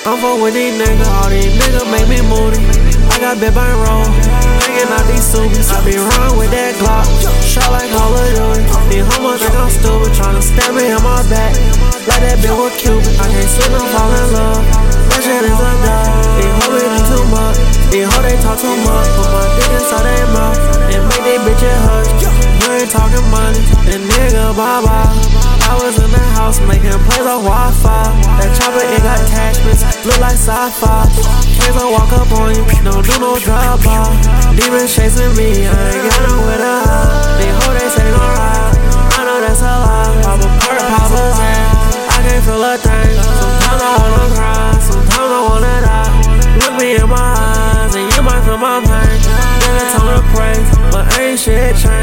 I'm fuck with these niggas, all these niggas make me moody. I got bit by roll, hanging out these suits. I be running with that Glock, shot like Call of Duty. These homos think I'm stupid, tryna stab me in my back. Like that bitch with Cupid, I can't sleep and fall in love. That shit is a dog. These hoes be too much, these hoes they talk too much. Put my dick inside their mouth and make these bitches hush. You ain't talking money, that nigga bye bye. I was in the house making plays on Wi-Fi. That chopper it got attachments, look like sci-fi. I walk up on you, don't do no drop off. Demons chasing me, I ain't got nowhere to hide. They hold they say no ride, I know that's a lie. Pop a perk, pop a Zan, I can't feel a thing. Sometimes I wanna cry, sometimes I wanna die. Look me in my eyes, and you might feel my pain. Nigga told me to pray, but ain't shit changed.